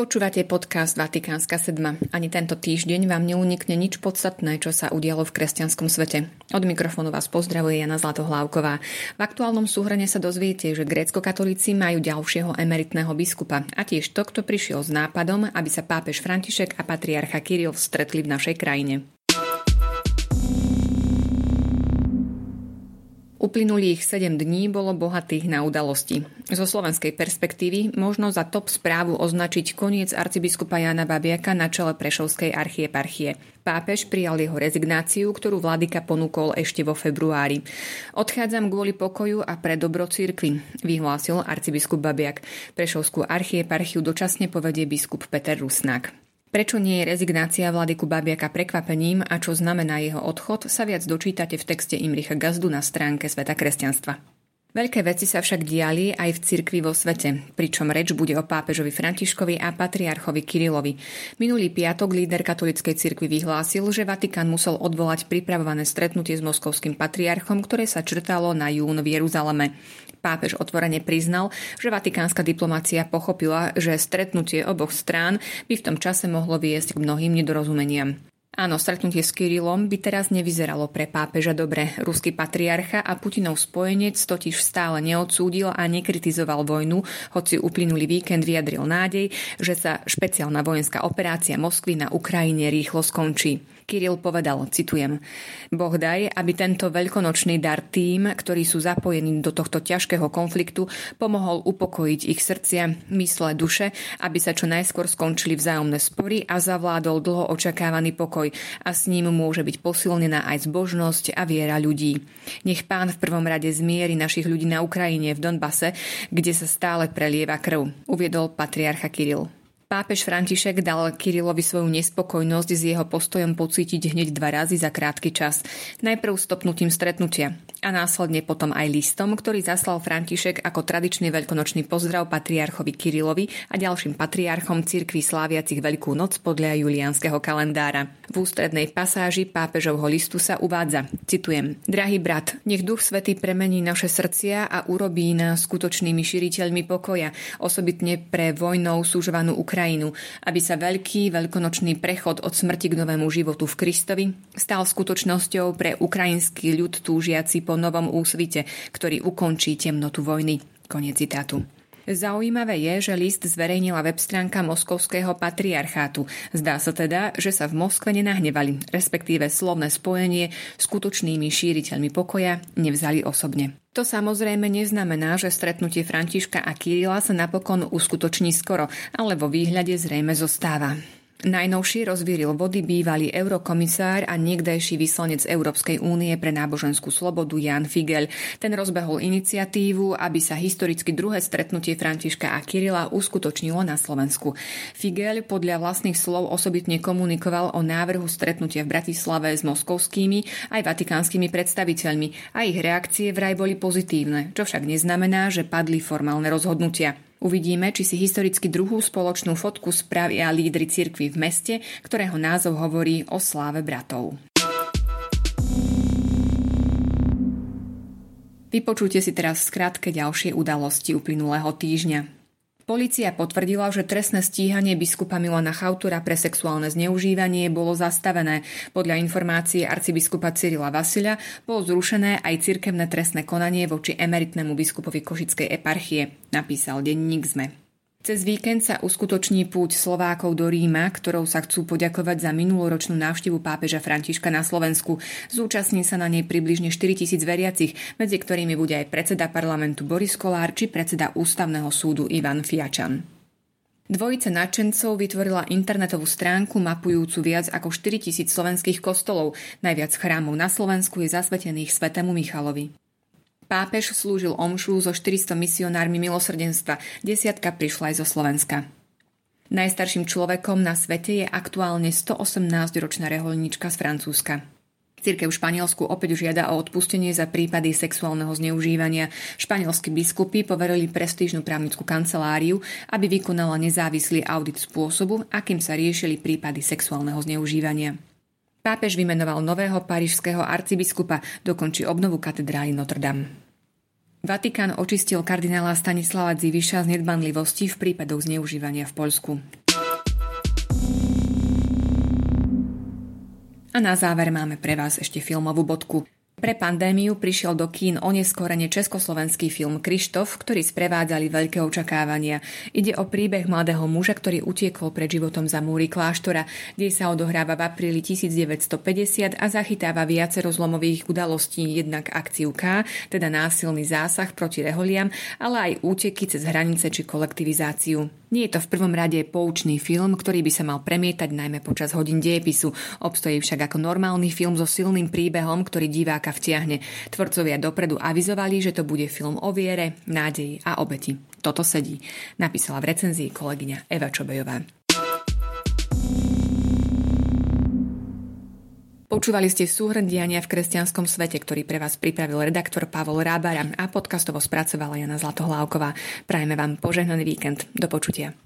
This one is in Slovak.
Počúvate podcast Vatikánska sedma. Ani tento týždeň vám neunikne nič podstatné, čo sa udialo v kresťanskom svete. Od mikrofónu vás pozdravuje Jana Zlatohlávková. V aktuálnom súhrane sa dozviete, že grécko-katolíci majú ďalšieho emeritného biskupa a tiež to, kto prišiel s nápadom, aby sa pápež František a patriarcha Kiril stretli v našej krajine. Uplynulých 7 dní bolo bohatých na udalosti. Zo slovenskej perspektívy možno za top správu označiť koniec arcibiskupa Jana Babiaka na čele Prešovskej archieparchie. Pápež prijal jeho rezignáciu, ktorú vladyka ponúkol ešte vo februári. Odchádzam kvôli pokoju a pre dobro cirkvi, vyhlásil arcibiskup Babiak. Prešovskú archieparchiu dočasne povedie biskup Peter Rusnák. Prečo nie je rezignácia vladyku Babiaka prekvapením a čo znamená jeho odchod, sa viac dočítate v texte Imricha Gazdu na stránke Sveta kresťanstva. Veľké veci sa však diali aj v cirkvi vo svete, pričom reč bude o pápežovi Františkovi a patriarchovi Kirilovi. Minulý piatok líder katolíckej cirkvi vyhlásil, že Vatikán musel odvolať pripravované stretnutie s moskovským patriarchom, ktoré sa črtalo na jún v Jeruzaleme. Pápež otvorene priznal, že vatikánska diplomácia pochopila, že stretnutie oboch strán by v tom čase mohlo viesť k mnohým nedorozumeniam. Áno, stretnutie s Kirilom by teraz nevyzeralo pre pápeža dobre. Ruský patriarcha a Putinov spojenec totiž stále neodsúdil a nekritizoval vojnu, hoci uplynulý víkend vyjadril nádej, že sa špeciálna vojenská operácia Moskvy na Ukrajine rýchlo skončí. Kiril povedal, citujem, Boh daj, aby tento veľkonočný dar tým, ktorí sú zapojení do tohto ťažkého konfliktu, pomohol upokojiť ich srdcia, mysle, duše, aby sa čo najskôr skončili vzájomné spory a zavládol dlho očakávaný pokoj a s ním môže byť posilnená aj zbožnosť a viera ľudí. Nech pán v prvom rade zmieri našich ľudí na Ukrajine v Donbase, kde sa stále prelieva krv, uviedol patriarcha Kiril. Pápež František dal Kirilovi svoju nespokojnosť s jeho postojom pocítiť hneď dva razy za krátky čas. Najprv stopnutím stretnutia a následne potom aj listom, ktorý zaslal František ako tradičný veľkonočný pozdrav patriarchovi Kirilovi a ďalším patriarchom cirkvi sláviacich Veľkú noc podľa julianského kalendára. V ústrednej pasáži pápežovho listu sa uvádza, citujem, Drahý brat, nech Duch Svetý premení naše srdcia a urobí nás skutočnými širiteľmi pokoja, osobitne pre vojnou súžovanú Ukrajinu, aby sa veľký veľkonočný prechod od smrti k novému životu v Kristovi stal skutočnosťou pre ukrajinský ľud túžiaci po novom úsvite, ktorý ukončí temnotu vojny. Koniec citátu. Zaujímavé je, že list zverejnila web stránka Moskovského patriarchátu. Zdá sa teda, že sa v Moskve nenahnevali, respektíve slovné spojenie skutočnými šíriteľmi pokoja nevzali osobne. To samozrejme neznamená, že stretnutie Františka a Kirila sa napokon uskutoční skoro, ale vo výhľade zrejme zostáva. Najnovší rozvíril vody bývalý eurokomisár a niekdajší vyslanec Európskej únie pre náboženskú slobodu Jan Figel. Ten rozbehol iniciatívu, aby sa historicky druhé stretnutie Františka a Kirila uskutočnilo na Slovensku. Figel podľa vlastných slov osobitne komunikoval o návrhu stretnutia v Bratislave s moskovskými aj vatikánskymi predstaviteľmi a ich reakcie vraj boli pozitívne, čo však neznamená, že padli formálne rozhodnutia. Uvidíme, či si historicky druhú spoločnú fotku spravia lídry cirkvy v meste, ktorého názov hovorí o sláve bratov. Vypočujte si teraz skrátke ďalšie udalosti uplynulého týždňa. Polícia potvrdila, že trestné stíhanie biskupa Milana Chautura pre sexuálne zneužívanie bolo zastavené. Podľa informácie arcibiskupa Cyrila Vasila bolo zrušené aj cirkevné trestné konanie voči emeritnému biskupovi Košickej eparchie, napísal denník ZME. Cez víkend sa uskutoční púť Slovákov do Ríma, ktorou sa chcú poďakovať za minuloročnú návštevu pápeža Františka na Slovensku. Zúčastní sa na nej približne 4 tisíc veriacich, medzi ktorými bude aj predseda parlamentu Boris Kolár či predseda ústavného súdu Ivan Fiačan. Dvojica nadšencov vytvorila internetovú stránku mapujúcu viac ako 4 tisíc slovenských kostolov. Najviac chrámov na Slovensku je zasvetených svetému Michalovi. Pápež slúžil omšu so 400 misionármi milosrdenstva, desiatka prišla aj zo Slovenska. Najstarším človekom na svete je aktuálne 118-ročná reholnička z Francúzska. Cirkev v Španielsku opäť žiada o odpustenie za prípady sexuálneho zneužívania. Španielskí biskupy poverili prestížnu právnickú kanceláriu, aby vykonala nezávislý audit spôsobu, akým sa riešili prípady sexuálneho zneužívania. Pápež vymenoval nového parížského arcibiskupa, dokončí obnovu katedrály Notre Dame. Vatikán očistil kardinála Stanislava Dziviša z nedbanlivosti v prípadoch zneužívania v Poľsku. A na záver máme pre vás ešte filmovú bodku. Pre pandémiu prišiel do kín oneskorene československý film Krištof, ktorý sprevádzali veľké očakávania. Ide o príbeh mladého muža, ktorý utiekol pred životom za múry kláštora, kde sa odohráva v apríli 1950 a zachytáva viacero zlomových udalostí, jednak akciu K, teda násilný zásah proti reholiam, ale aj úteky cez hranice či kolektivizáciu. Nie je to v prvom rade poučný film, ktorý by sa mal premietať najmä počas hodín diepisu. Obstojí však ako normálny film so silným príbehom, ktorý diváka vtiahne. Tvorcovia dopredu avizovali, že to bude film o viere, nádeji a obeti. Toto sedí, napísala v recenzii kolegyňa Eva Čobejová. Počúvali ste súhrn diania v kresťanskom svete, ktorý pre vás pripravil redaktor Pavol Rábara a podcastovo spracovala Jana Zlatohlávková. Prajeme vám požehnaný víkend. Do počutia.